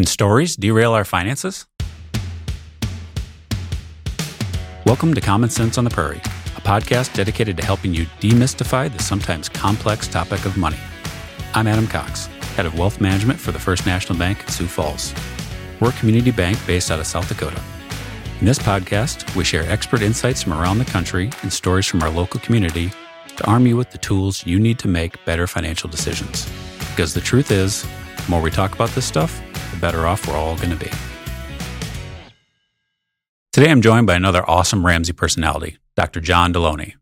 Can stories derail our finances? Welcome to Common Sense on the Prairie, a podcast dedicated to helping you demystify the sometimes complex topic of money. I'm Adam Cox, head of wealth management for the First National Bank in Sioux Falls. We're a community bank based out of South Dakota. In this podcast, we share expert insights from around the country and stories from our local community to arm you with the tools you need to make better financial decisions. Because the truth is, the more we talk about this stuff, better off we're all going to be. Today, I'm joined by another awesome Ramsey personality, Dr. John Delony.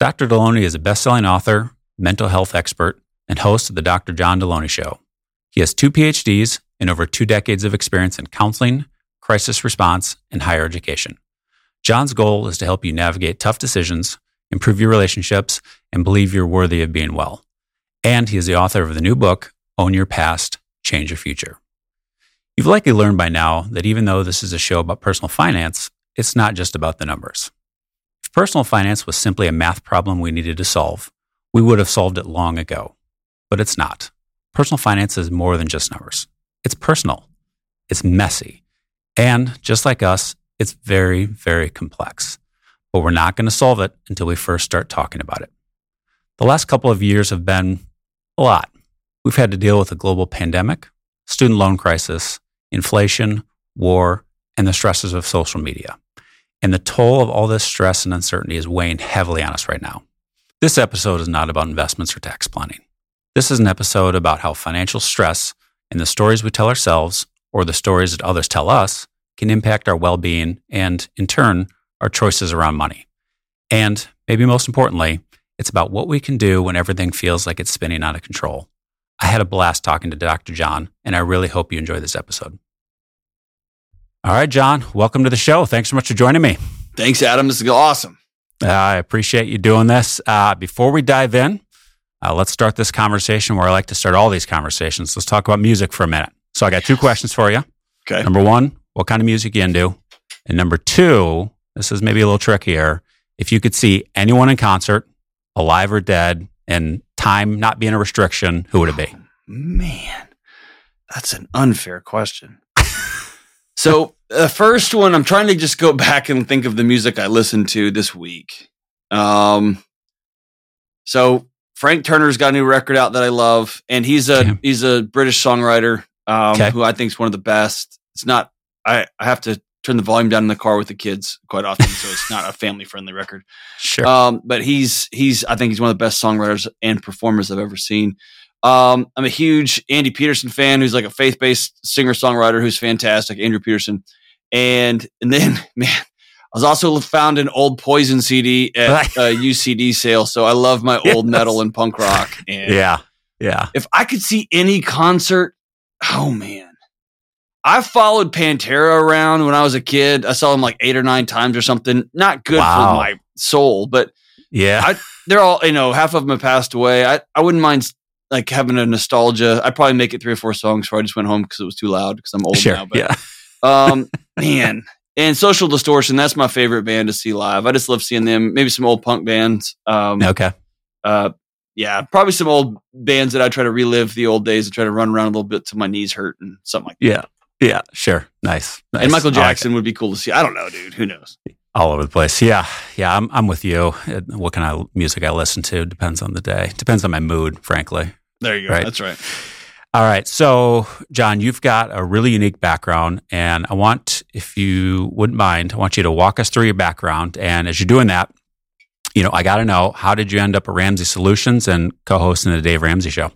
Dr. Delony is a best selling author, mental health expert, and host of the Dr. John Delony Show. He has two PhDs and over two decades of experience in counseling, crisis response, and higher education. John's goal is to help you navigate tough decisions, improve your relationships, and believe you're worthy of being well. And he is the author of the new book, Own Your Past, Change Your Future. You've likely learned by now that even though this is a show about personal finance, it's not just about the numbers. If personal finance was simply a math problem we needed to solve, we would have solved it long ago. But it's not. Personal finance is more than just numbers. It's personal. It's messy. And just like us, it's very, very complex. But we're not going to solve it until we first start talking about it. The last couple of years have been a lot. We've had to deal with a global pandemic, student loan crisis, inflation, war, and the stresses of social media. And the toll of all this stress and uncertainty is weighing heavily on us right now. This episode is not about investments or tax planning. This is an episode about how financial stress and the stories we tell ourselves or the stories that others tell us can impact our well being and, in turn, our choices around money. And maybe most importantly, it's about what we can do when everything feels like it's spinning out of control. I had a blast talking to Dr. John, and I really hope you enjoy this episode. All right, John, welcome to the show. Thanks so much for joining me. Thanks, Adam. This is awesome. Uh, I appreciate you doing this. Uh, before we dive in, uh, let's start this conversation where I like to start all these conversations. Let's talk about music for a minute. So I got two questions for you. Okay. Number one, what kind of music you into? And number two, this is maybe a little trickier. If you could see anyone in concert, alive or dead, and time not being a restriction, who would it be? Oh, man, that's an unfair question. So the first one, I'm trying to just go back and think of the music I listened to this week. Um, so Frank Turner's got a new record out that I love, and he's a Okay. he's a British songwriter um, Okay. who I think is one of the best. It's not I I have to turn the volume down in the car with the kids quite often, so it's not a family friendly record. Sure. Um, but he's he's I think he's one of the best songwriters and performers I've ever seen. Um, I'm a huge Andy Peterson fan, who's like a faith based singer songwriter who's fantastic, Andrew Peterson. And and then man, I was also found an old Poison CD at a UCD sale, so I love my old Yes. metal and punk rock. And yeah. Yeah. if I could see any concert, oh man. I followed Pantera around when I was a kid. I saw them like eight or nine times or something. Not good Wow. for my soul, but Yeah. I- they're all you know half of them have passed away i i wouldn't mind like having a nostalgia i'd probably make it three or four songs before i just went home because it was too loud because i'm old sure. now but yeah. um man and social distortion that's my favorite band to see live i just love seeing them maybe some old punk bands um Okay. uh yeah probably some old bands that i try to relive the old days and try to run around a little bit till my knees hurt and something like that Yeah. Yeah. Sure. Nice. nice. and michael I like jackson would be cool to see i don't know dude who knows all over the place. Yeah. Yeah. I'm, I'm with you. What kind of music I listen to depends on the day, depends on my mood, frankly. There you go Right. that's right All right. So, John, you've got a really unique background, and I want, if you wouldn't mind, I want you to walk us through your background. And as you're doing that, you know, I got to know how did you end up at Ramsey Solutions and co-hosting the Dave Ramsey Show?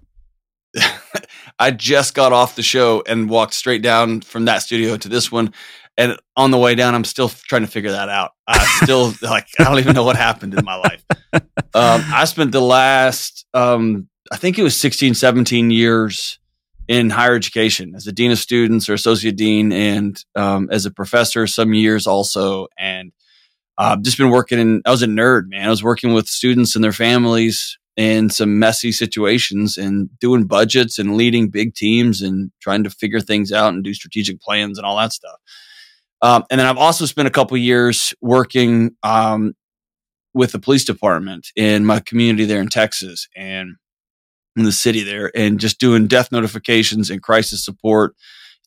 I just got off the show and walked straight down from that studio to this one. And on the way down, I'm still trying to figure that out. I still like I don't even know what happened in my life. Um, I spent the last um, I think it was 16, 17 years in higher education as a dean of students or associate dean, and um, as a professor some years also. And I've just been working in. I was a nerd, man. I was working with students and their families in some messy situations and doing budgets and leading big teams and trying to figure things out and do strategic plans and all that stuff. Um, and then I've also spent a couple years working um, with the police department in my community there in Texas and in the city there, and just doing death notifications and crisis support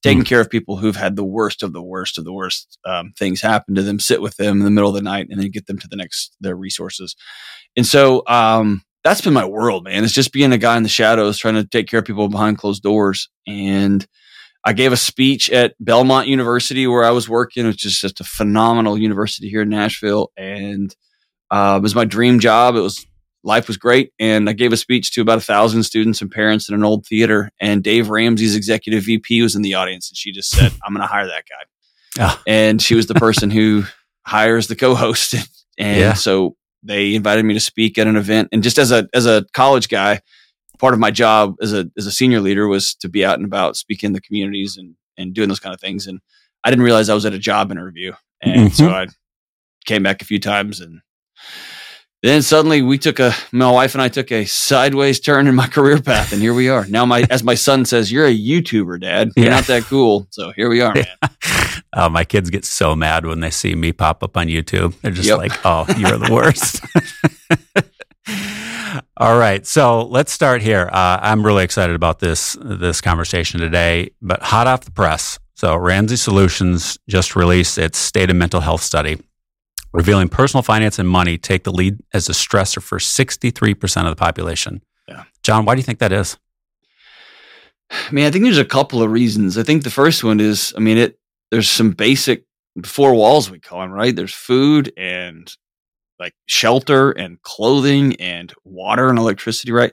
taking mm. care of people who've had the worst of the worst of the worst um, things happen to them, sit with them in the middle of the night, and then get them to the next their resources. And so um, that's been my world, man. It's just being a guy in the shadows, trying to take care of people behind closed doors. And I gave a speech at Belmont University where I was working, which is just a phenomenal university here in Nashville, and uh, it was my dream job. It was life was great. And I gave a speech to about a thousand students and parents in an old theater. And Dave Ramsey's executive VP was in the audience. And she just said, I'm going to hire that guy. Oh. And she was the person who hires the co-host. And yeah. so they invited me to speak at an event. And just as a, as a college guy, part of my job as a, as a senior leader was to be out and about speaking in the communities and, and doing those kind of things. And I didn't realize I was at a job interview. And mm-hmm. so I came back a few times and then suddenly we took a my wife and I took a sideways turn in my career path, and here we are. Now my as my son says, "You're a YouTuber, Dad. You're yeah. not that cool." So here we are, man. Uh, my kids get so mad when they see me pop up on YouTube. They're just yep. like, "Oh, you're the worst." All right, so let's start here. Uh, I'm really excited about this this conversation today, but hot off the press. So Ramsey Solutions just released its state of mental health study revealing personal finance and money take the lead as a stressor for 63% of the population. Yeah. John, why do you think that is? I mean, I think there's a couple of reasons. I think the first one is, I mean, it there's some basic four walls we call them, right? There's food and like shelter and clothing and water and electricity, right?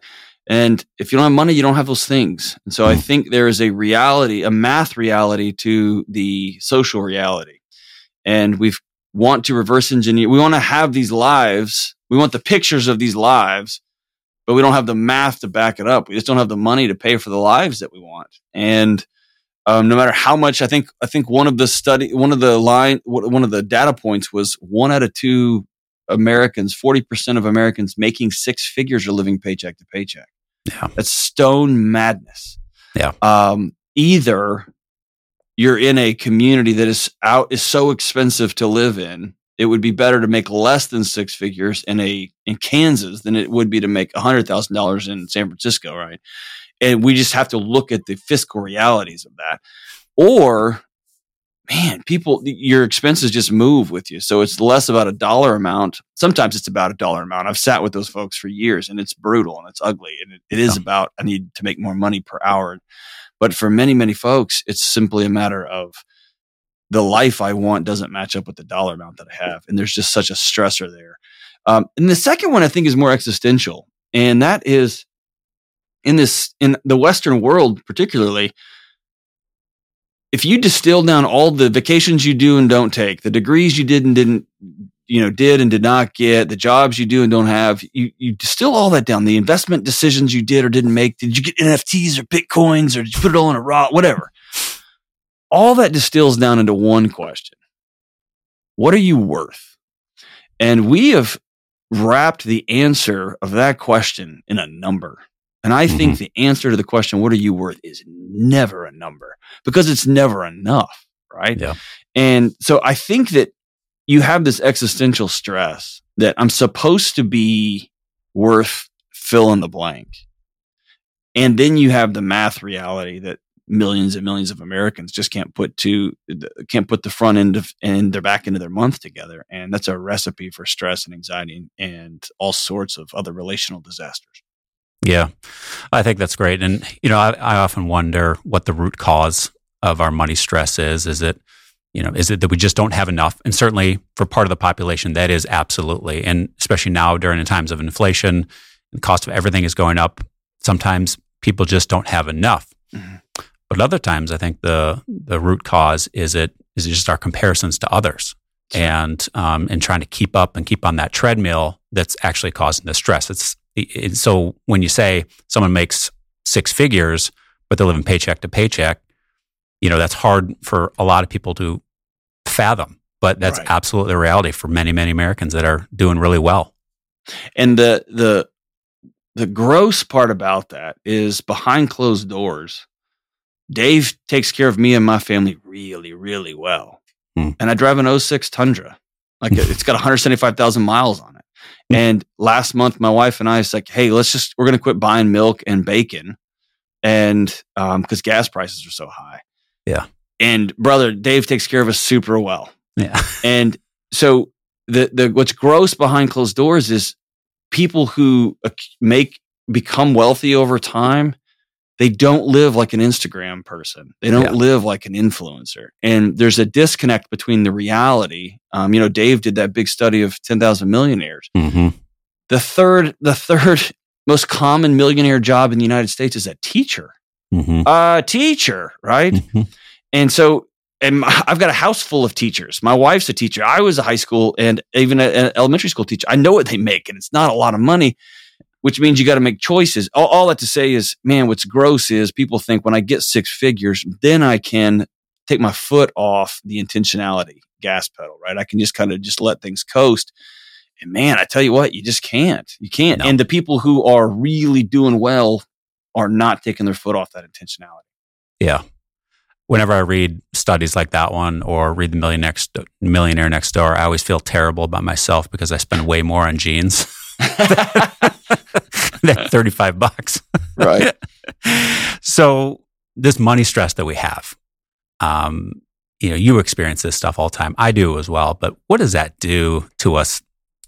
And if you don't have money, you don't have those things. And so mm. I hmm. think there is a reality, a math reality to the social reality. And we've want to reverse engineer. We want to have these lives. We want the pictures of these lives, but we don't have the math to back it up. We just don't have the money to pay for the lives that we want. And um, no matter how much, I think I think one of the study, one of the line, one of the data points was one out of two Americans, forty percent of Americans making six figures are living paycheck to paycheck. Yeah, that's stone madness. Yeah. Um, either you're in a community that is out is so expensive to live in it would be better to make less than six figures in a in Kansas than it would be to make hundred thousand dollars in San Francisco, right? And we just have to look at the fiscal realities of that. Or, man, people, your expenses just move with you. So it's less about a dollar amount. Sometimes it's about a dollar amount. I've sat with those folks for years and it's brutal and it's ugly. And it, it is about, I need to make more money per hour. But for many, many folks, it's simply a matter of the life I want doesn't match up with the dollar amount that I have. And there's just such a stressor there. Um, and the second one I think is more existential. And that is in this, in the Western world, particularly, if you distill down all the vacations you do and don't take, the degrees you did and didn't you know, did and did not get, the jobs you do and don't have, you, you distill all that down. The investment decisions you did or didn't make. Did you get NFTs or Bitcoins or did you put it all in a raw, whatever? All that distills down into one question. What are you worth? And we have wrapped the answer of that question in a number. And I mm-hmm. think the answer to the question, what are you worth is never a number because it's never enough. Right. Yeah. And so I think that you have this existential stress that I'm supposed to be worth fill in the blank. And then you have the math reality that millions and millions of Americans just can't put to can't put the front end of and their back end of their month together, and that's a recipe for stress and anxiety and all sorts of other relational disasters. Yeah, I think that's great, and you know, I, I often wonder what the root cause of our money stress is. Is it you know, is it that we just don't have enough? And certainly for part of the population, that is absolutely. And especially now during the times of inflation, the cost of everything is going up. Sometimes people just don't have enough. Mm-hmm. But other times, I think the the root cause is it is it just our comparisons to others, and um, and trying to keep up and keep on that treadmill that's actually causing the stress. It's it, so when you say someone makes six figures, but they're living paycheck to paycheck, you know that's hard for a lot of people to fathom. But that's right. absolutely the reality for many, many Americans that are doing really well. And the the the gross part about that is behind closed doors. Dave takes care of me and my family really, really well. Hmm. And I drive an 06 Tundra. Like it's got 175,000 miles on it. Hmm. And last month, my wife and I was like, "Hey, let's just we're going to quit buying milk and bacon, and because um, gas prices are so high." Yeah. And brother, Dave takes care of us super well. Yeah. And so the the what's gross behind closed doors is people who make become wealthy over time. They don't live like an Instagram person. They don't Yeah. live like an influencer. And there's a disconnect between the reality. Um, you know, Dave did that big study of 10,000 millionaires. hmm The third, the third most common millionaire job in the United States is a teacher. hmm A teacher, right? hmm And so, and I've got a house full of teachers. My wife's a teacher. I was a high school and even an elementary school teacher. I know what they make, and it's not a lot of money, which means you got to make choices. All, all that to say is, man, what's gross is people think when I get six figures, then I can take my foot off the intentionality gas pedal, right? I can just kind of just let things coast. And man, I tell you what, you just can't. You can't. No. And the people who are really doing well are not taking their foot off that intentionality. Yeah. Whenever I read studies like that one or read the Millionaire Next, Millionaire Next Door, I always feel terrible about myself because I spend way more on jeans than 35 bucks. right. so this money stress that we have, um, you know, you experience this stuff all the time. I do as well. But what does that do to us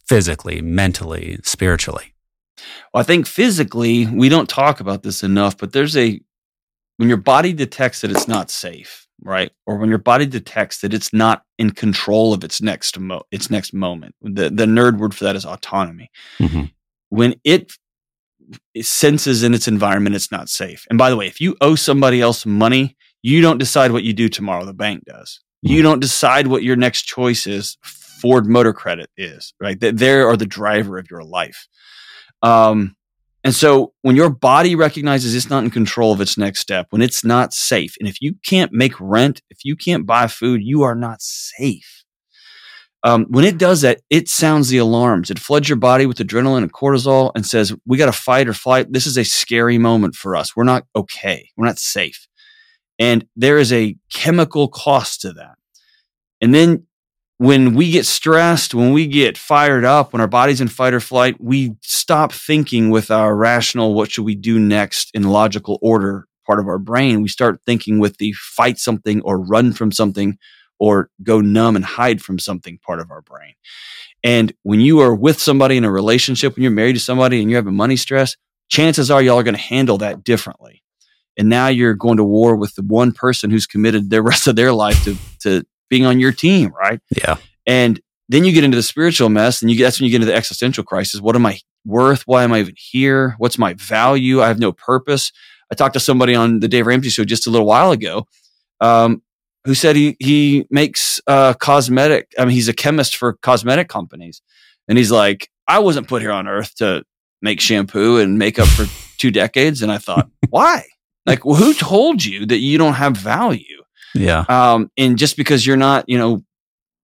physically, mentally, spiritually? Well, I think physically, we don't talk about this enough, but there's a, when your body detects that it's not safe, right? Or when your body detects that it's not in control of its next mo- its next moment. The the nerd word for that is autonomy. Mhm. When it, it senses in its environment it's not safe. And by the way, if you owe somebody else money, you don't decide what you do tomorrow. The bank does. You don't decide what your next choice is. Ford Motor Credit is right. They they are the driver of your life. Um, and so when your body recognizes it's not in control of its next step, when it's not safe, and if you can't make rent, if you can't buy food, you are not safe. Um, when it does that, it sounds the alarms. It floods your body with adrenaline and cortisol and says, we got to fight or flight. This is a scary moment for us. We're not okay. We're not safe. And there is a chemical cost to that. And then when we get stressed, when we get fired up, when our body's in fight or flight, we stop thinking with our rational, what should we do next in logical order part of our brain. We start thinking with the fight something or run from something or go numb and hide from something part of our brain. And when you are with somebody in a relationship, when you're married to somebody and you're having money stress, chances are y'all are going to handle that differently. And now you're going to war with the one person who's committed the rest of their life to, to being on your team, right? Yeah. And then you get into the spiritual mess, and you that's when you get into the existential crisis. What am I worth? Why am I even here? What's my value? I have no purpose. I talked to somebody on the Dave Ramsey show just a little while ago, um, who said he he makes uh, cosmetic. I mean, he's a chemist for cosmetic companies, and he's like, I wasn't put here on Earth to make shampoo and makeup for two decades. And I thought, why? Like, well, who told you that you don't have value? Yeah. um, and just because you're not, you know,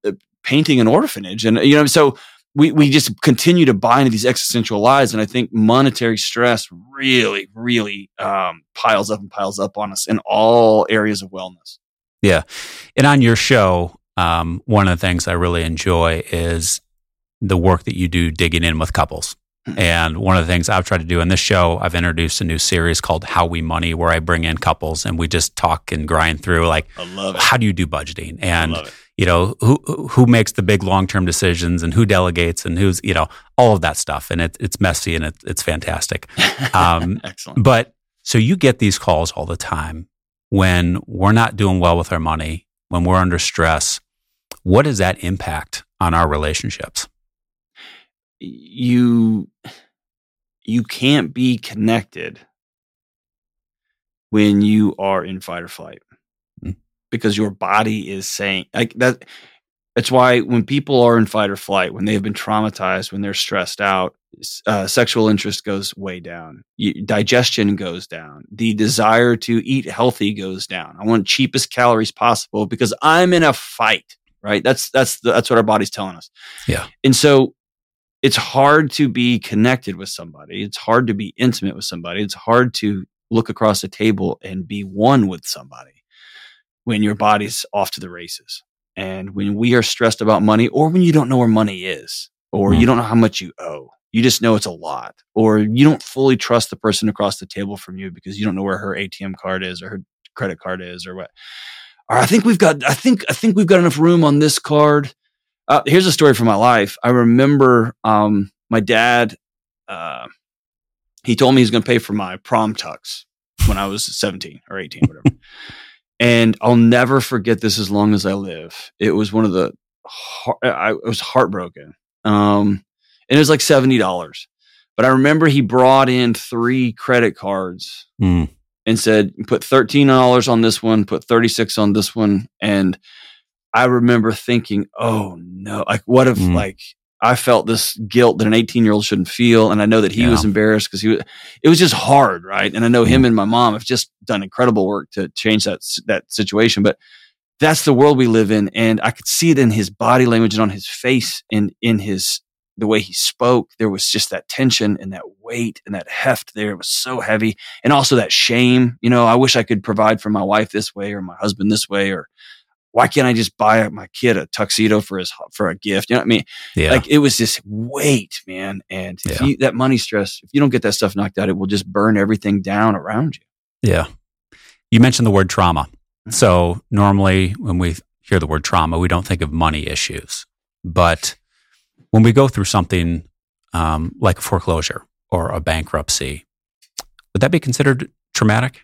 uh, painting an orphanage, and you know, so we we just continue to buy into these existential lies, and I think monetary stress really, really um, piles up and piles up on us in all areas of wellness. Yeah. And on your show, um, one of the things I really enjoy is the work that you do digging in with couples. Mhm. And one of the things I've tried to do in this show, I've introduced a new series called How We Money, where I bring in couples and we just talk and grind through like, how do you do budgeting? And, you know, who who makes the big long term decisions and who delegates and who's, you know, all of that stuff. And it, it's messy and it, it's fantastic. Um, Excellent. but so you get these calls all the time when we're not doing well with our money, when we're under stress. What does that impact on our relationships? You you can't be connected when you are in fight or flight. Mm. because your body is saying like that that's why when people are in fight or flight when they've been traumatized when they're stressed out uh, sexual interest goes way down. You, digestion goes down. The desire to eat healthy goes down. I want cheapest calories possible because i'm in a fight right? That's that's the, that's what our body's telling us. Yeah. and so it's hard to be connected with somebody it's hard to be intimate with somebody it's hard to look across the table and be one with somebody when your body's off to the races and when we are stressed about money or when you don't know where money is or Mm. you don't know how much you owe you just know it's a lot or you don't fully trust the person across the table from you because you don't know where her atm card is or her credit card is or what Or I think we've got, I think, I think we've got enough room on this card. Uh, here's a story from my life. I remember um, my dad. Uh, he told me he's going to pay for my prom tux when I was 17 or 18, whatever. and I'll never forget this as long as I live. It was one of the, I was heartbroken. Um, and it was like seventy dollars. But I remember he brought in three credit cards mm. and said, "Put thirteen dollars on this one, put thirty six on this one." And I remember thinking, "Oh no! Like, what if mm. like I felt this guilt that an 18 year old shouldn't feel. And I know that he yeah. was embarrassed because he was, it was just hard. Right. And I know him mm. and my mom have just done incredible work to change that, that situation. But that's the world we live in. And I could see it in his body language and on his face and in his the way he spoke, there was just that tension and that weight and that heft there. It was so heavy. And also that shame. You know, I wish I could provide for my wife this way or my husband this way, or why can't I just buy my kid a tuxedo for his, for a gift? You know what I mean? Yeah. Like it was this weight, man. And yeah. you, that money stress, if you don't get that stuff knocked out, it will just burn everything down around you. Yeah. You mentioned the word trauma. Mm-hmm. So normally when we hear the word trauma, we don't think of money issues, but when we go through something um, like a foreclosure or a bankruptcy, would that be considered traumatic?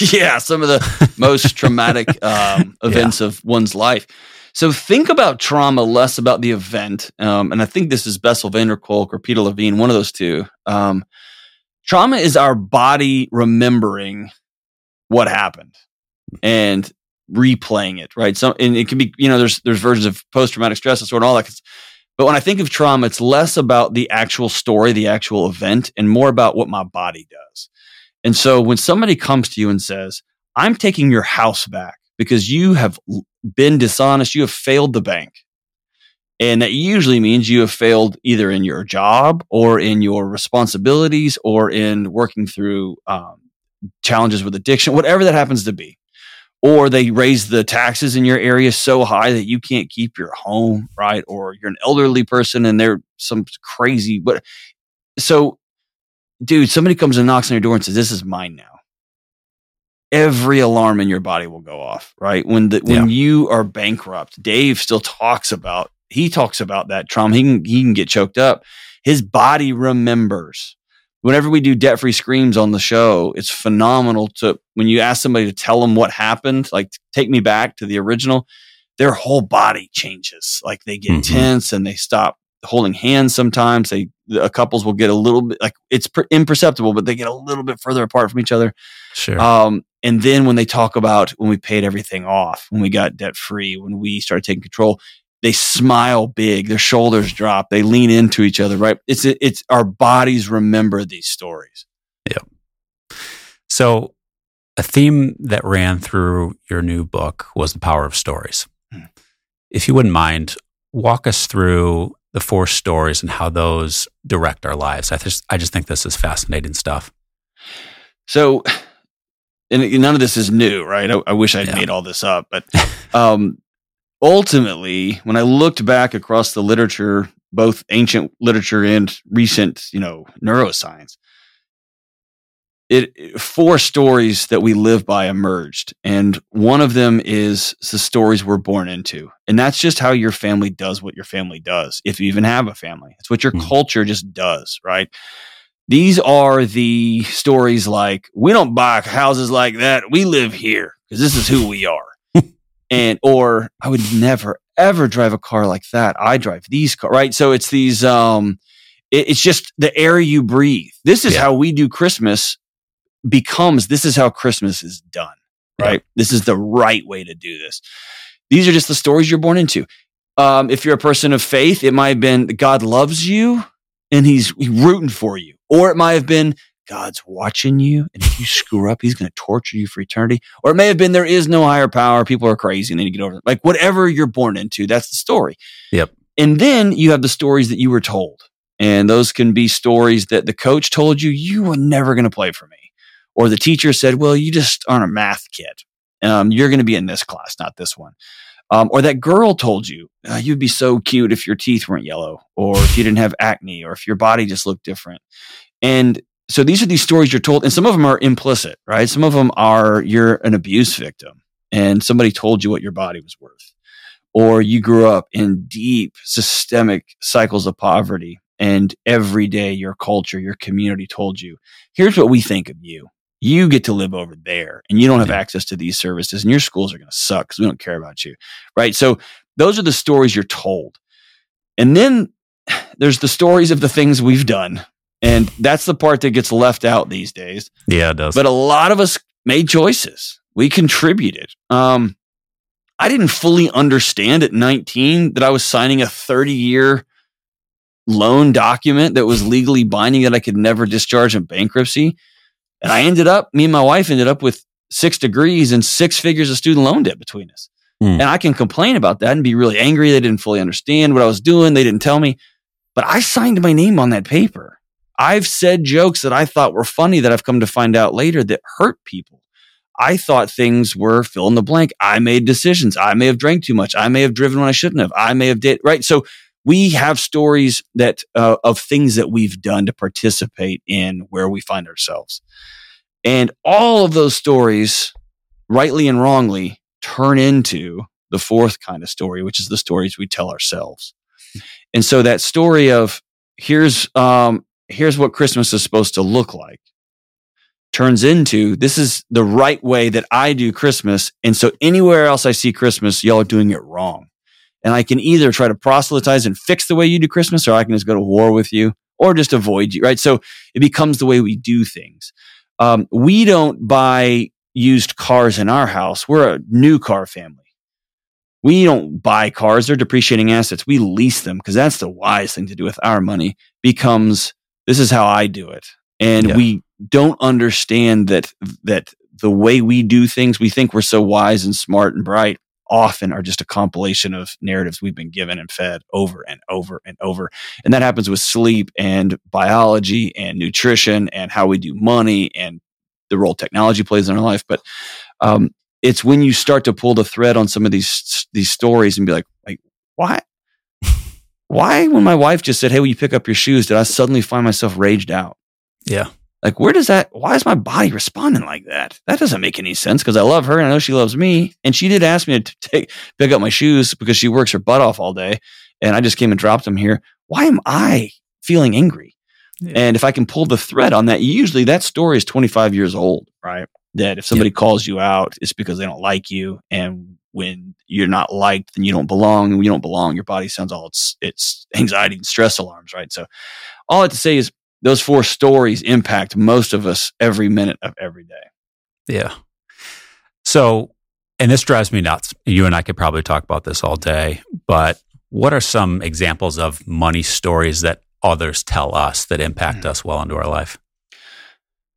yeah, some of the most traumatic um, events yeah. of one's life. So think about trauma less about the event. Um, and I think this is Bessel van der Kolk or Peter Levine, one of those two. Um, trauma is our body remembering what happened and replaying it, right? So, and it can be, you know, there's, there's versions of post traumatic stress disorder and all that. But when I think of trauma, it's less about the actual story, the actual event, and more about what my body does. And so when somebody comes to you and says, I'm taking your house back because you have been dishonest, you have failed the bank. And that usually means you have failed either in your job or in your responsibilities or in working through um, challenges with addiction, whatever that happens to be or they raise the taxes in your area so high that you can't keep your home, right? Or you're an elderly person and they're some crazy, but so, dude, somebody comes and knocks on your door and says, "This is mine now." Every alarm in your body will go off, right? When the when yeah. you are bankrupt, Dave still talks about he talks about that trauma. He can he can get choked up. His body remembers whenever we do debt free screams on the show, it's phenomenal to when you ask somebody to tell them what happened, like take me back to the original, their whole body changes. Like they get mm-hmm. tense and they stop holding hands sometimes. They, a couples will get a little bit like it's per, imperceptible, but they get a little bit further apart from each other. Sure. Um, and then when they talk about when we paid everything off, when we got debt free, when we started taking control, they smile big, their shoulders drop, they lean into each other, right? It's it's our bodies remember these stories. Yeah. So a theme that ran through your new book was the power of stories. Hmm. If you wouldn't mind, walk us through the four stories and how those direct our lives. I just I just think this is fascinating stuff. So and none of this is new, right? I, I wish I'd yeah. made all this up, but um, ultimately, when I looked back across the literature, both ancient literature and recent, you know, neuroscience, it four stories that we live by emerged, and one of them is the stories we're born into, and that's just how your family does what your family does, if you even have a family. It's what your mm-hmm. culture just does, right? These are the stories like we don't buy houses like that. We live here because this is who we are and or I would never ever drive a car like that. I drive these cars, right? So it's these. Um, it's just the air you breathe. This is yeah. how we do Christmas. Becomes this is how Christmas is done, right? Yeah. This is the right way to do this. These are just the stories you're born into. Um, if you're a person of faith, it might have been God loves you and he's rooting for you. Or it might have been God's watching you, and if you screw up, He's going to torture you for eternity. Or it may have been there is no higher power. People are crazy, and then you get over it. Like whatever you're born into, that's the story. Yep. And then you have the stories that you were told, and those can be stories that the coach told you you were never going to play for me, or the teacher said, "Well, you just aren't a math kid. Um, you're going to be in this class, not this one." Um, or that girl told you uh, you'd be so cute if your teeth weren't yellow, or if you didn't have acne, or if your body just looked different. And so these are these stories you're told, and some of them are implicit, right? Some of them are you're an abuse victim. and somebody told you what your body was worth, or you grew up in deep systemic cycles of poverty and every day your culture, your community told you, here's what we think of you. You get to live over there and you don't have yeah. access to these services and your schools are going to suck because we don't care about you. Right. So those are the stories you're told. And then there's the stories of the things we've done. And that's the part that gets left out these days. Yeah, it does. But a lot of us made choices. We contributed. Um, I didn't fully understand at 19 that I was signing a 30 year loan document that was legally binding that I could never discharge in bankruptcy. And I ended up, me and my wife ended up with six degrees and six figures of student loan debt between us. Mm. And I can complain about that and be really angry. They didn't fully understand what I was doing. They didn't tell me, but I signed my name on that paper. I've said jokes that I thought were funny that I've come to find out later that hurt people. I thought things were fill in the blank. I made decisions. I may have drank too much. I may have driven when I shouldn't have. I may have did right. So we have stories that uh, of things that we've done to participate in where we find ourselves. And all of those stories, rightly and wrongly, turn into the fourth kind of story, which is the stories we tell ourselves. And so that story of here's um, here's what Christmas is supposed to look like turns into this is the right way that I do Christmas. And so anywhere else I see Christmas, y'all are doing it wrong. And I can either try to proselytize and fix the way you do Christmas, or I can just go to war with you or just avoid you, right? So it becomes the way we do things. Um, we don't buy used cars in our house. We're a new car family. We don't buy cars. They're depreciating assets. We lease them because that's the wise thing to do with our money becomes this is how I do it. And yeah. we don't understand that, that the way we do things, we think we're so wise and smart and bright often are just a compilation of narratives we've been given and fed over and over and over. And that happens with sleep and biology and nutrition and how we do money and the role technology plays in our life. But um, it's when you start to pull the thread on some of these these stories and be like, like why? Why, when my wife just said, "Hey, will you pick up your shoes?" Did I suddenly find myself raged out? Yeah, like, where does that, why is my body responding like that? That doesn't make any sense because I love her and I know she loves me. And she did ask me to take, pick up my shoes because she works her butt off all day. And I just came and dropped them here. Why am I feeling angry? Yeah. And if I can pull the thread on that, usually that story is 25 years old, right? That if somebody yep. calls you out, it's because they don't like you. And when you're not liked, then you don't belong. And when you don't belong, your body sends all its, its anxiety and stress alarms, right? So all I have to say is those four stories impact most of us every minute of every day. Yeah. So, and this drives me nuts. You and I could probably talk about this all day, but what are some examples of money stories that others tell us that impact mm. us well into our life?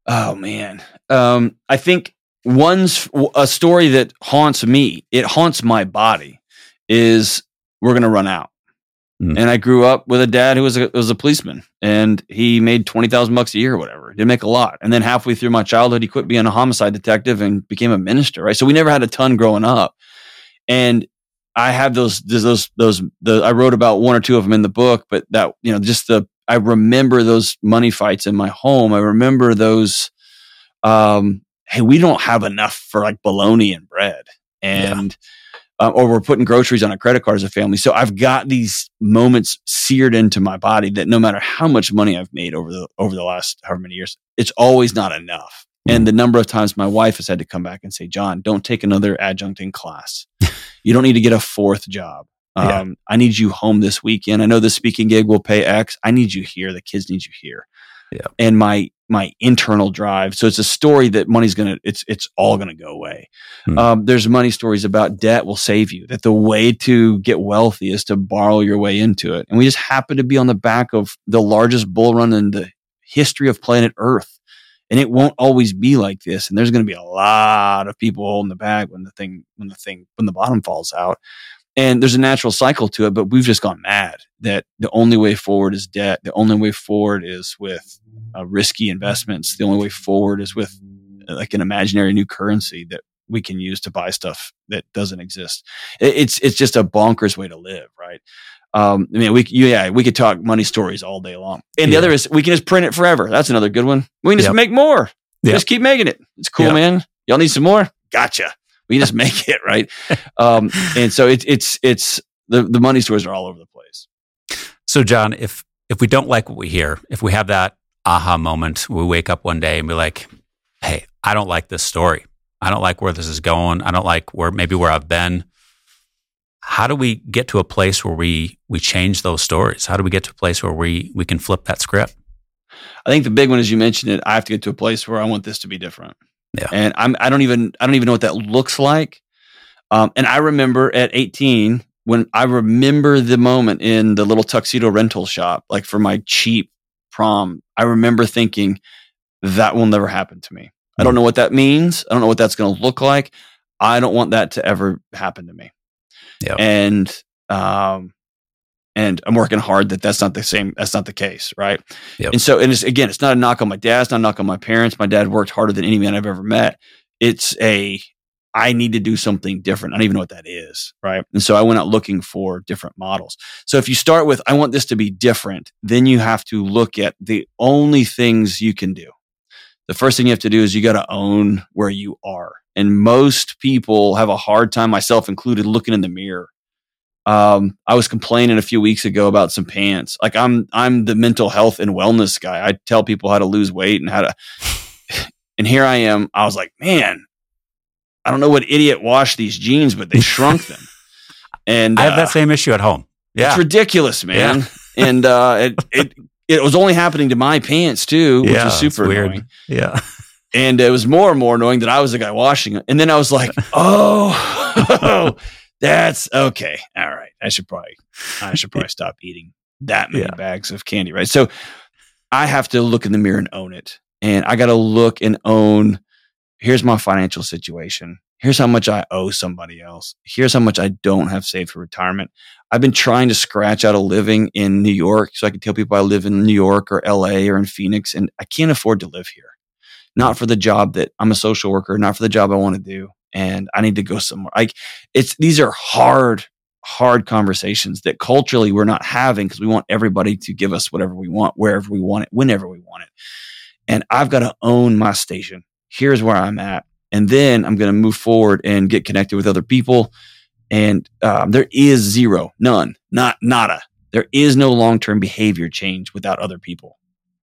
Oh man. Um, I think one's a story that haunts me. It haunts my body is we're going to run out. Mm. And I grew up with a dad who was a, was a policeman and he made 20,000 bucks a year or whatever. He didn't make a lot. And then halfway through my childhood, he quit being a homicide detective and became a minister, right? So we never had a ton growing up. And I have those, those, those, the, I wrote about one or two of them in the book, but that, you know, just the, I remember those money fights in my home. I remember those, um, hey, we don't have enough for like bologna and bread. And, yeah uh, or we're putting groceries on a credit card as a family. So I've got these moments seared into my body that no matter how much money I've made over the over the last however many years, it's always not enough. And the number of times my wife has had to come back and say, "John, don't take another adjuncting class. you don't need to get a fourth job. Um, yeah. I need you home this weekend. I know the speaking gig will pay X. I need you here. The kids need you here." Yeah. And my my internal drive. So it's a story that money's gonna it's it's all gonna go away. Hmm. Um, there's money stories about debt will save you. That the way to get wealthy is to borrow your way into it. And we just happen to be on the back of the largest bull run in the history of planet Earth. And it won't always be like this. And there's going to be a lot of people holding the bag when the thing, when the thing, when the bottom falls out. And there's a natural cycle to it, but we've just gone mad that the only way forward is debt. The only way forward is with uh, risky investments. The only way forward is with uh, like an imaginary new currency that we can use to buy stuff that doesn't exist. It, it's it's just a bonkers way to live, right? Um, I mean, we yeah, we could talk money stories all day long. And yeah. the other is we can just print it forever. That's another good one. We can just yep. make more. Yep. Just keep making it. It's cool, yep. man. Y'all need some more? Gotcha. We just make it right. Um, and so it's it's it's the the money stories are all over the place. So, John, if if we don't like what we hear, if we have that aha moment, we wake up one day and be like, "Hey, I don't like this story. I don't like where this is going. I don't like where maybe where I've been." How do we get to a place where we we change those stories? How do we get to a place where we we can flip that script? I think the big one, as you mentioned it, I have to get to a place where I want this to be different. Yeah. And I'm I don't even I don't even know what that looks like. Um, and I remember at 18 when I remember the moment in the little tuxedo rental shop, like for my cheap prom, I remember thinking that will never happen to me. I don't know what that means. I don't know what that's going to look like. I don't want that to ever happen to me. Yep. And um, and I'm working hard that that's not the same. That's not the case, right? Yep. And so, and it's again, it's not a knock on my dad. It's not a knock on my parents. My dad worked harder than any man I've ever met. It's a I need to do something different. I don't even know what that is, right? And so I went out looking for different models. So if you start with I want this to be different, then you have to look at the only things you can do. The first thing you have to do is you got to own where you are. And most people have a hard time, myself included, looking in the mirror um, I was complaining a few weeks ago about some pants. Like I'm, I'm the mental health and wellness guy. I tell people how to lose weight and how to, and here I am. I was like, man, I don't know what idiot washed these jeans, but they shrunk them. And I have uh, that same issue at home. Yeah. it's ridiculous, man. Yeah. and, uh, it, it, it was only happening to my pants too, which yeah, was super weird. annoying. Yeah. And it was more and more annoying that I was the guy washing it. And then I was like, oh, that's okay. All right. I should probably, I should probably stop eating that many Yeah. bags of candy. Right. So I have to look in the mirror and own it. And I got to look and own here's my financial situation. Here's how much I owe somebody else. Here's how much I don't have saved for retirement. I've been trying to scratch out a living in New York so I can tell people I live in New York or LA or in Phoenix, and I can't afford to live here. Not for the job that I'm a social worker, not for the job I want to do. And I need to go somewhere. Like it's these are hard, hard conversations that culturally we're not having because we want everybody to give us whatever we want, wherever we want it, whenever we want it. And I've got to own my station. Here's where I'm at. And then I'm going to move forward and get connected with other people. And um, there is zero, none, not nada. There is no long term behavior change without other people.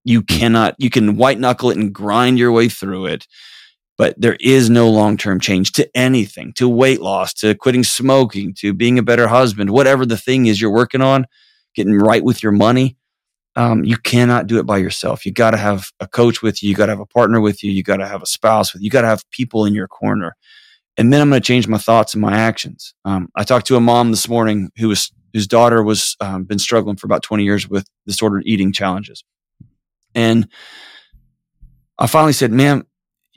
You cannot, you can white knuckle it and grind your way through it, but there is no long term change to anything, to weight loss, to quitting smoking, to being a better husband, whatever the thing is you're working on, getting right with your money. Um, you cannot do it by yourself. You got to have a coach with you. You got to have a partner with you. You got to have a spouse with you. You got to have people in your corner. And then I'm going to change my thoughts and my actions. Um, I talked to a mom this morning who was whose daughter was um, been struggling for about 20 years with disordered eating challenges, and I finally said, "Ma'am,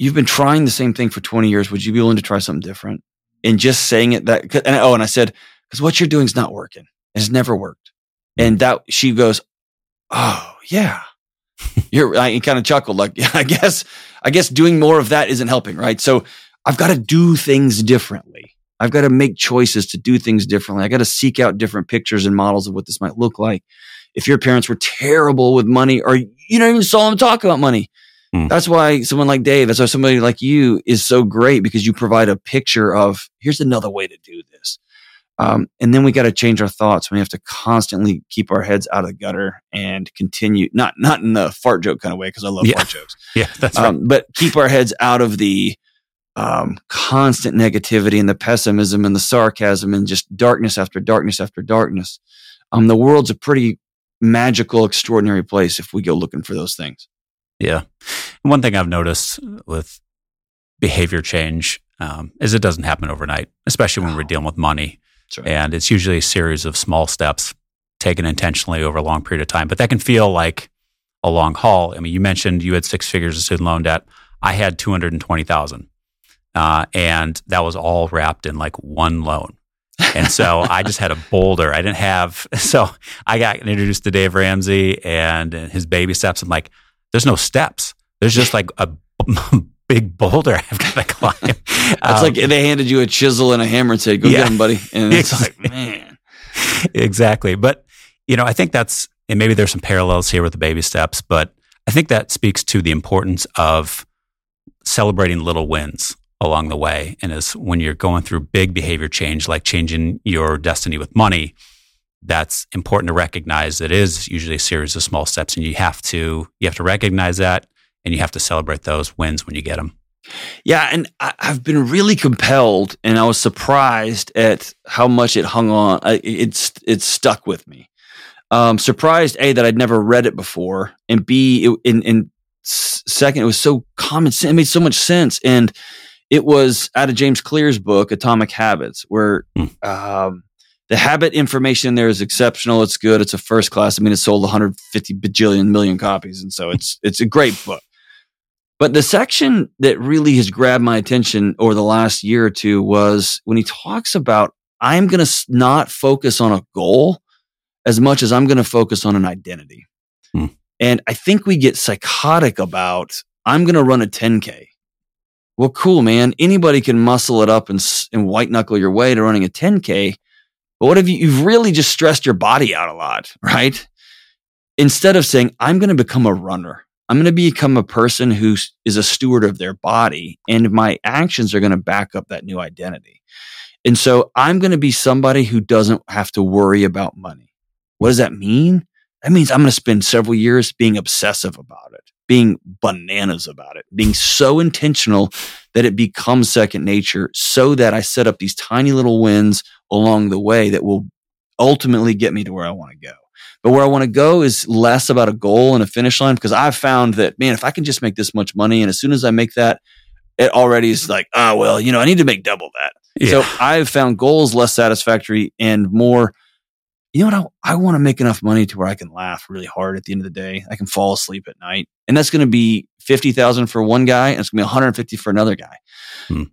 you've been trying the same thing for 20 years. Would you be willing to try something different?" And just saying it that, and oh, and I said, "Because what you're doing is not working. It's never worked." And that she goes, "Oh yeah." You're, I kind of chuckled, like, I guess, I guess doing more of that isn't helping, right? So I've got to do things differently. I've got to make choices to do things differently. I got to seek out different pictures and models of what this might look like. If your parents were terrible with money or you don't even saw them talk about money, Hmm. that's why someone like Dave, that's why somebody like you is so great because you provide a picture of here's another way to do this. Um, and then we got to change our thoughts. We have to constantly keep our heads out of the gutter and continue, not not in the fart joke kind of way, because I love Yeah. fart jokes Yeah. That's right. um, but keep our heads out of the um, constant negativity and the pessimism and the sarcasm and just darkness after darkness after darkness. Um, the world's a pretty magical, extraordinary place if we go looking for those things. Yeah. And one thing I've noticed with behavior change um, is it doesn't happen overnight, especially when we're dealing with money. Right. And it's usually a series of small steps taken intentionally over a long period of time. But that can feel like a long haul. I mean, you mentioned you had six figures of student loan debt. I had 220,000. Uh, and that was all wrapped in like one loan. And so I just had a boulder. I didn't have, so I got introduced to Dave Ramsey and his baby steps. I'm like, there's no steps. There's just like a big boulder I've got to climb. It's Um, like they handed you a chisel and a hammer and said, "Go Yeah. get him, buddy." And it's like, man, exactly. But, you know, I think that's, and maybe there's some parallels here with the baby steps, but I think that speaks to the importance of celebrating little wins along the way. And is when you're going through big behavior change, like changing your destiny with money, that's important to recognize It is usually a series of small steps and you have to you have to recognize that and you have to celebrate those wins when you get them yeah and I, have been really compelled and i was surprised at how much it hung on it's it's stuck with me um surprised a that i'd never read it before and b it, in in second it was so common sense it made so much sense and it was out of james clear's book atomic habits where hmm. um the habit information there is exceptional. It's good. It's a first class. I mean, it sold 150 bajillion million copies, and so it's it's a great book. But the section that really has grabbed my attention over the last year or two was when he talks about I'm going to not focus on a goal as much as I'm going to focus on an identity. Hmm. And I think we get psychotic about I'm going to run a 10K. Well, cool, man. Anybody can muscle it up and, and white knuckle your way to running a 10K. But what if you, you've really just stressed your body out a lot, right? Instead of saying, I'm going to become a runner, I'm going to become a person who is a steward of their body, and my actions are going to back up that new identity. And so I'm going to be somebody who doesn't have to worry about money. What does that mean? That means I'm going to spend several years being obsessive about it, being bananas about it, being so intentional that it becomes second nature so that I set up these tiny little wins along the way that will ultimately get me to where I want to go. But where I want to go is less about a goal and a finish line because I've found that, man, if I can just make this much money and as soon as I make that, it already is like, ah, oh, well, you know, I need to make double that. Yeah. So I've found goals less satisfactory and more, you know what? I, I want to make enough money to where I can laugh really hard at the end of the day. I can fall asleep at night. And that's going to be 50,000 for one guy and it's going to be 150 for another guy. Hmm.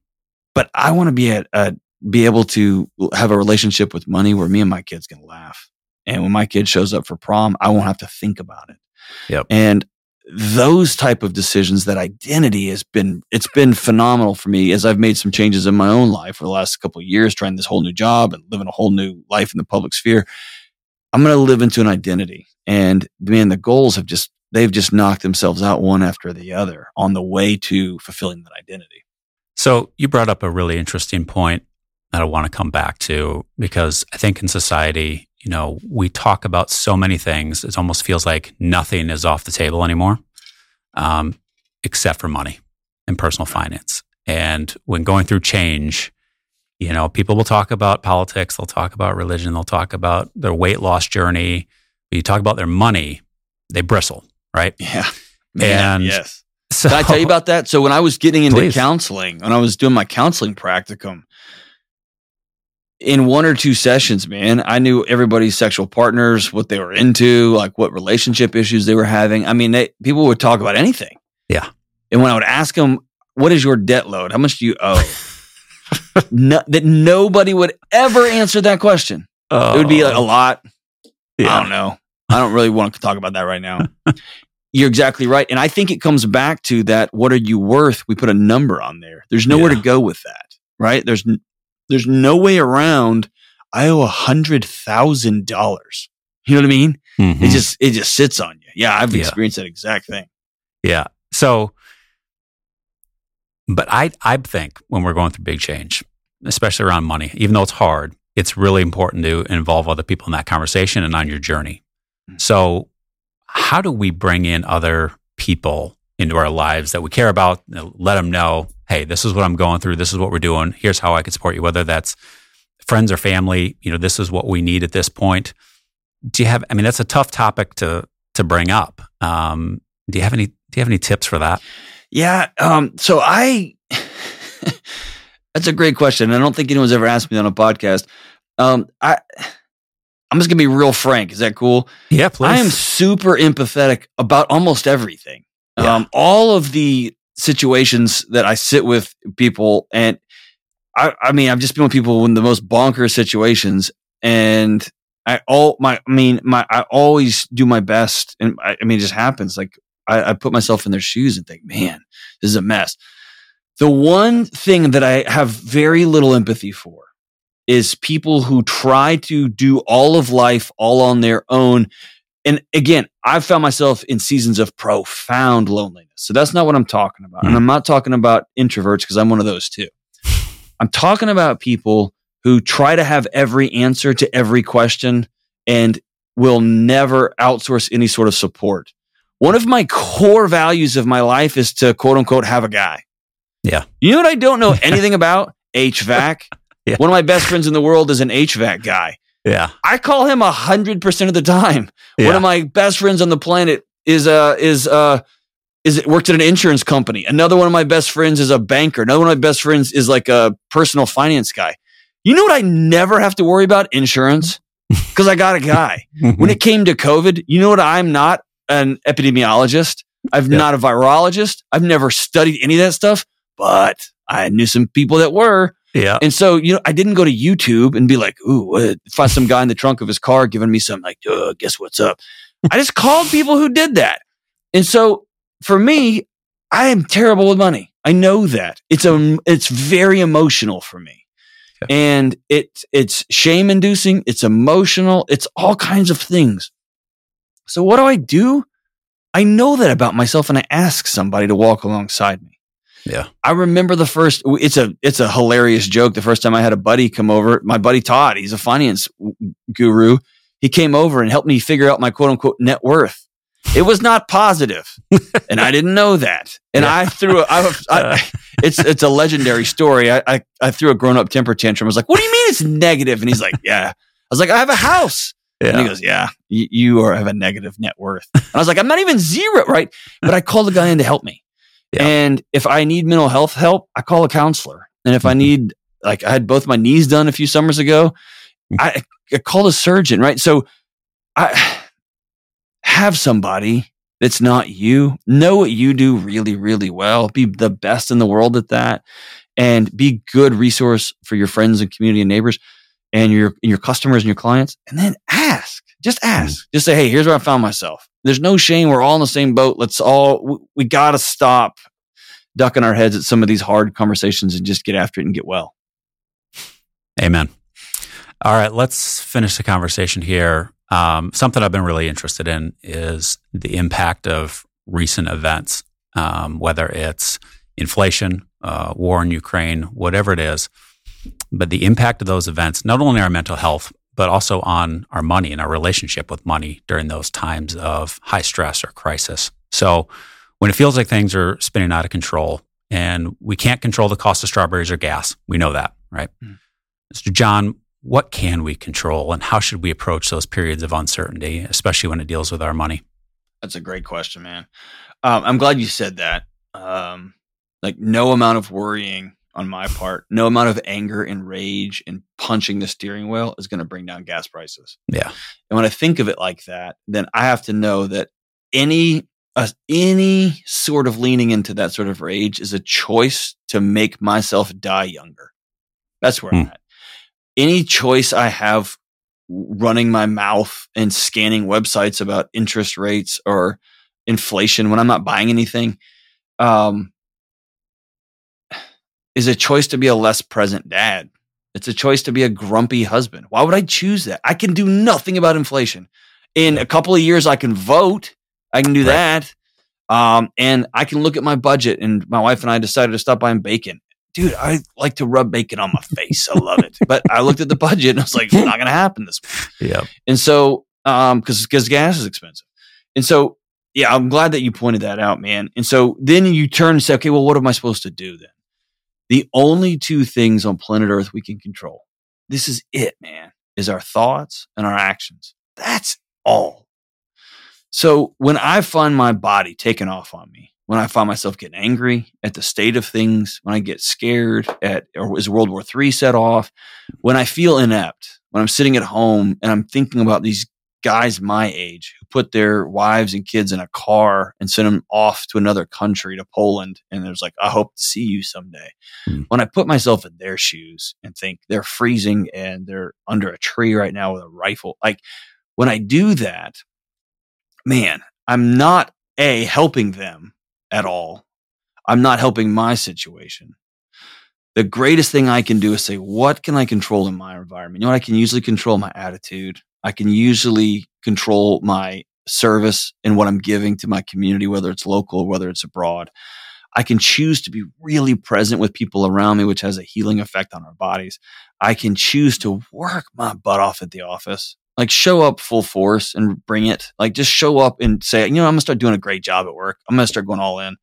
But I want to be at a, be able to have a relationship with money where me and my kids can laugh. And when my kid shows up for prom, I won't have to think about it. Yep. And those type of decisions, that identity has been, it's been phenomenal for me as I've made some changes in my own life for the last couple of years, trying this whole new job and living a whole new life in the public sphere. I'm going to live into an identity. And man, the goals have just, they've just knocked themselves out one after the other on the way to fulfilling that identity. So you brought up a really interesting point that I want to come back to because I think in society, you know, we talk about so many things. It almost feels like nothing is off the table anymore, um, except for money and personal finance. And when going through change, you know, people will talk about politics, they'll talk about religion, they'll talk about their weight loss journey. But you talk about their money, they bristle, right? Yeah. Man, and yes. So, Can I tell you about that? So when I was getting into please. counseling, when I was doing my counseling practicum, in one or two sessions, man, I knew everybody's sexual partners, what they were into, like what relationship issues they were having. I mean, they, people would talk about anything. Yeah. And when I would ask them, what is your debt load? How much do you owe? no, that nobody would ever answer that question. Oh. It would be like a oh. lot. Yeah. I don't know. I don't really want to talk about that right now. You're exactly right. And I think it comes back to that. What are you worth? We put a number on there. There's nowhere yeah. to go with that, right? There's there's no way around. I owe a hundred thousand dollars. You know what I mean? Mm-hmm. It just it just sits on you. Yeah, I've experienced that exact thing. Yeah. So, but I I think when we're going through big change, especially around money, even though it's hard, it's really important to involve other people in that conversation and on your journey. Mm-hmm. So, how do we bring in other people into our lives that we care about? Let them know hey, this is what I'm going through. This is what we're doing. Here's how I can support you, whether that's friends or family. You know, this is what we need at this point. Do you have, I mean, that's a tough topic to, to bring up. Um, do you have any, do you have any tips for that? Yeah. Um, so I, that's a great question. I don't think anyone's ever asked me on a podcast. Um, I, I'm just gonna be real frank. Is that cool? Yeah, please. I am super empathetic about almost everything. Yeah. Um, all of the situations that I sit with people and I, I mean, I've just been with people in the most bonkers situations and I all my, I mean, my, I always do my best. And I, I mean, it just happens. Like I, I put myself in their shoes and think, man, this is a mess. The one thing that I have very little empathy for is people who try to do all of life all on their own And again, I've found myself in seasons of profound loneliness. So that's not what I'm talking about. And Mm. I'm not talking about introverts because I'm one of those too. I'm talking about people who try to have every answer to every question and will never outsource any sort of support. One of my core values of my life is to quote unquote have a guy. Yeah. You know what I don't know anything about? HVAC. Yeah. One of my best friends in the world is an HVAC guy. Yeah. I call him a hundred percent of the time. One of my best friends on the planet is uh is uh is it worked at an insurance company. Another one of my best friends is a banker. Another one of my best friends is like a personal finance guy. You know what I never have to worry about? Insurance. Because I got a guy. When it came to COVID, you know what? I'm not an epidemiologist. I'm Yeah. not a virologist. I've never studied any of that stuff, but I knew some people that were. Yeah. And so, you know, I didn't go to YouTube and be like, ooh, uh, find some guy in the trunk of his car giving me some like, uh, guess what's up? I just called people who did that. And so for me, I am terrible with money. I know that. It's a, it's very emotional for me. Okay. And it, it's shame inducing. It's emotional. It's all kinds of things. So what do I do? I know that about myself and I ask somebody to walk alongside me. Yeah. I remember the first it's a it's a hilarious joke the first time I had a buddy come over, my buddy Todd, he's a finance guru. He came over and helped me figure out my quote unquote net worth. It was not positive, and I didn't know that. And Yeah. I threw a, I, I, it's it's a legendary story. I, I I threw a grown up temper tantrum. I was like, "What do you mean it's negative?" And he's like, "Yeah." I was like, "I have a house." And he goes, "Yeah, you, you are have a negative net worth." And I was like, "I'm not even zero, right?" But I called the guy in to help me. Yeah. And if I need mental health help, I call a counselor. And if I Mhm. need, like, I had both my knees done a few summers ago, I, I called a surgeon. Right? So I have somebody that's not you. Know what you do really, really well. Be the best in the world at that, and be good resource for your friends and community and neighbors, and your and your customers and your clients. And then ask. Just ask. Just say, "Hey, here's where I found myself." There's no shame. We're all in the same boat. Let's all. We, we got to stop ducking our heads at some of these hard conversations and just get after it and get well. Amen. All right, let's finish the conversation here. Um, something I've been really interested in is the impact of recent events, um, whether it's inflation, uh, war in Ukraine, whatever it is. But the impact of those events, not only on our mental health, but also on our money and our relationship with money during those times of high stress or crisis. So when it feels like things are spinning out of control and we can't control the cost of strawberries or gas, we know that, right? Mm. Mr. John, what can we control and how should we approach those periods of uncertainty, especially when it deals with our money? That's a great question, man. Um, I'm glad you said that. Um, like, no amount of worrying on my part, no amount of anger and rage and punching the steering wheel is going to bring down gas prices. Yeah. And when I think of it like that, then I have to know that any uh, any sort of leaning into that sort of rage is a choice to make myself die younger. That's where I'm Hmm. at. Any choice I have running my mouth and scanning websites about interest rates or inflation when I'm not buying anything um, is a choice to be a less present dad. It's a choice to be a grumpy husband. Why would I choose that? I can do nothing about inflation. In a couple of years, I can vote. I can do Right. that. Um, and I can look at my budget. And my wife and I decided to stop buying bacon. Dude, I like to rub bacon on my face. I love it. But I looked at the budget and I was like, it's not going to happen this month. Yeah. And so, um, cause, cause gas is expensive. And so, yeah, I'm glad that you pointed that out, man. And so then you turn and say, okay, well, what am I supposed to do then? The only two things on planet Earth we can control. This is it, man, is our thoughts and our actions. That's all. So when I find my body taking off on me, when I find myself getting angry at the state of things, when I get scared at, or is World War III set off, when I feel inept, when I'm sitting at home and I'm thinking about these guys my age who put their wives and kids in a car and send them off to another country to Poland. And there's like, I hope to see you someday. Hmm. When I put myself in their shoes and think they're freezing and they're under a tree right now with a rifle, like when I do that, man, I'm not a helping them at all. I'm not helping my situation. The greatest thing I can do is say, what can I control in my environment? You know what? I can usually control my attitude. I can usually control my service and what I'm giving to my community, whether it's local whether it's abroad. I can choose to be really present with people around me, which has a healing effect on our bodies. I can choose to work my butt off at the office, like show up full force and bring it. Like just show up and say, you know, I'm gonna start doing a great job at work. I'm gonna start going all in.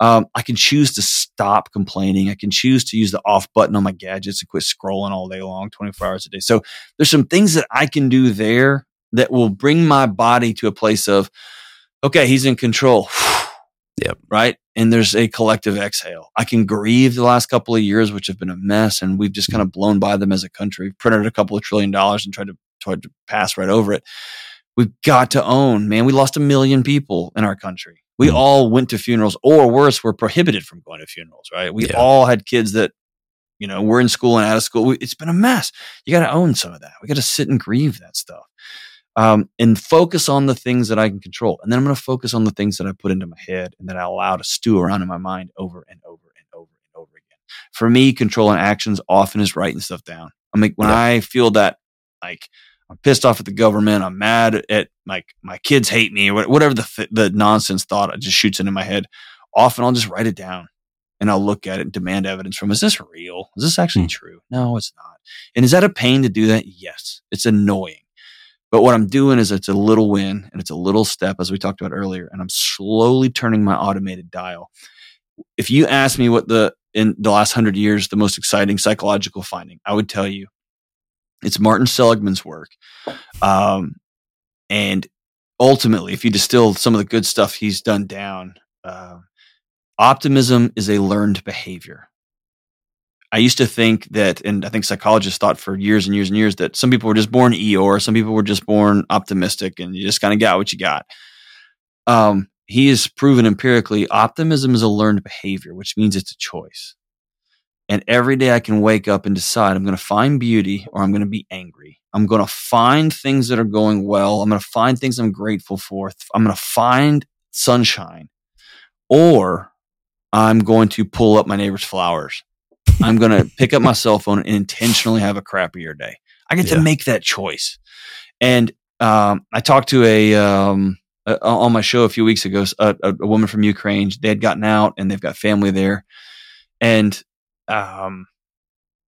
Um, I can choose to stop complaining. I can choose to use the off button on my gadgets and quit scrolling all day long, 24 hours a day. So there's some things that I can do there that will bring my body to a place of, okay, he's in control. Yep. Right. And there's a collective exhale. I can grieve the last couple of years, which have been a mess, and we've just kind of blown by them as a country, printed a couple of trillion dollars and tried to, tried to pass right over it. We've got to own, man, we lost a million people in our country. We mm all went to funerals, or worse, were prohibited from going to funerals, right? We yeah. all had kids that, you know, were in school and out of school. It's been a mess. You got to own some of that. We got to sit and grieve that stuff um, and focus on the things that I can control. And then I'm going to focus on the things that I put into my head and that I allow to stew around in my mind over and over and over and over again. For me, controlling actions often is writing stuff down. I mean, when yeah. I feel that like I'm pissed off at the government, I'm mad at like my kids hate me or whatever the the nonsense thought just shoots into my head. Often I'll just write it down and I'll look at it and demand evidence from. Is this real? Is this actually mm. true? No, it's not. And is that a pain to do that? Yes, it's annoying. But what I'm doing is it's a little win and it's a little step, as we talked about earlier, and I'm slowly turning my automated dial. If you ask me what the in the last hundred years the most exciting psychological finding, I would tell you it's Martin Seligman's work. Um, and ultimately, if you distill some of the good stuff he's done down, uh, optimism is a learned behavior. I used to think that, and I think psychologists thought for years and years and years that some people were just born Eeyore, some people were just born optimistic, and you just kind of got what you got. Um, he has proven empirically optimism is a learned behavior, which means it's a choice. And every day I can wake up and decide I'm going to find beauty or I'm going to be angry. I'm going to find things that are going well. I'm going to find things I'm grateful for. I'm going to find sunshine or I'm going to pull up my neighbor's flowers I'm going to pick up my cell phone and intentionally have a crappier day. I get yeah. to make that choice. And um, I talked to a, um, a, on my show a few weeks ago, a, a, woman from Ukraine. They had gotten out and they've got family there. And um,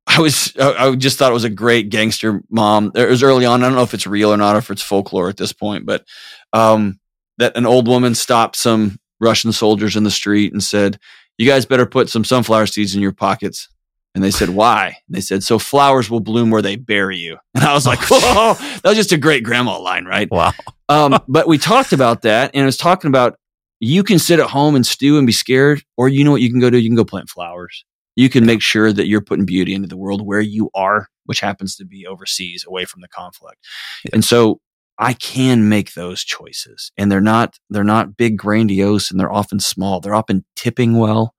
I was I just thought it was a great gangster mom. It was early on. I don't know if it's real or not, or if it's folklore at this point, but um, that an old woman stopped some Russian soldiers in the street and said, "You guys better put some sunflower seeds in your pockets." And they said, why? And they said, so flowers will bloom where they bury you. And I was like, whoa, that was just a great grandma line, right? Wow. um, but we talked about that and I was talking about you can sit at home and stew and be scared, or you know what you can go do? You can go plant flowers. You can make sure that you're putting beauty into the world where you are, which happens to be overseas away from the conflict. Yeah. And so I can make those choices and they're not, they're not big grandiose and they're often small. They're often tipping well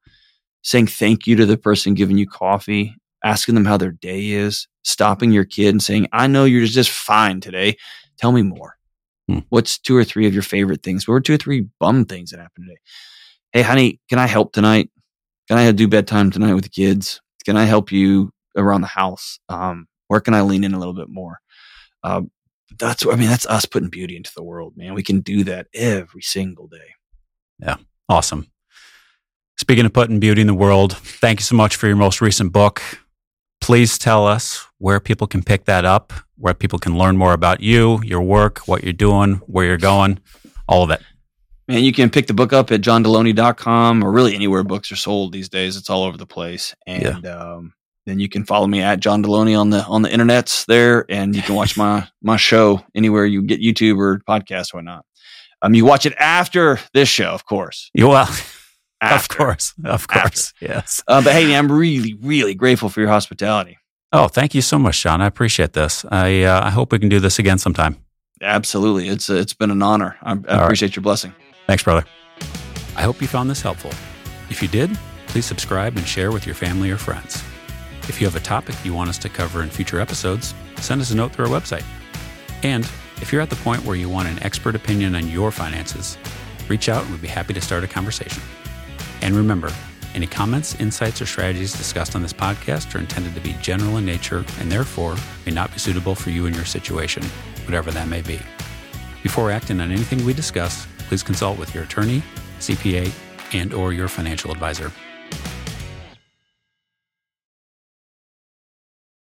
saying thank you to the person giving you coffee, asking them how their day is, stopping your kid and saying, I know you're just fine today. Tell me more. Hmm. What's two or three of your favorite things? What were two or three bum things that happened today? Hey, honey, can I help tonight? Can I do bedtime tonight with the kids? Can I help you around the house? Um, where can I lean in a little bit more? Uh, that's I mean, that's us putting beauty into the world, man. We can do that every single day. Yeah. Awesome. Speaking of putting beauty in the world, thank you so much for your most recent book. Please tell us where people can pick that up, where people can learn more about you, your work, what you're doing, where you're going, all of it. Man, you can pick the book up at johndelony.com or really anywhere books are sold these days. It's all over the place. And yeah. um, then you can follow me at John Delony on the on the internets there, and you can watch my my show anywhere you get YouTube or podcast or whatnot. Um, you watch it after this show, of course. You well, After. Of course, of course, After. yes. Uh, but hey, man, I'm really, really grateful for your hospitality. Oh, thank you so much, Sean. I appreciate this. I uh, I hope we can do this again sometime. Absolutely, it's uh, it's been an honor. I, I appreciate right. your blessing. Thanks, brother. I hope you found this helpful. If you did, please subscribe and share with your family or friends. If you have a topic you want us to cover in future episodes, send us a note through our website. And if you're at the point where you want an expert opinion on your finances, reach out and we'd be happy to start a conversation. And remember, any comments, insights, or strategies discussed on this podcast are intended to be general in nature and therefore may not be suitable for you and your situation, whatever that may be. Before acting on anything we discuss, please consult with your attorney, CPA, and or your financial advisor.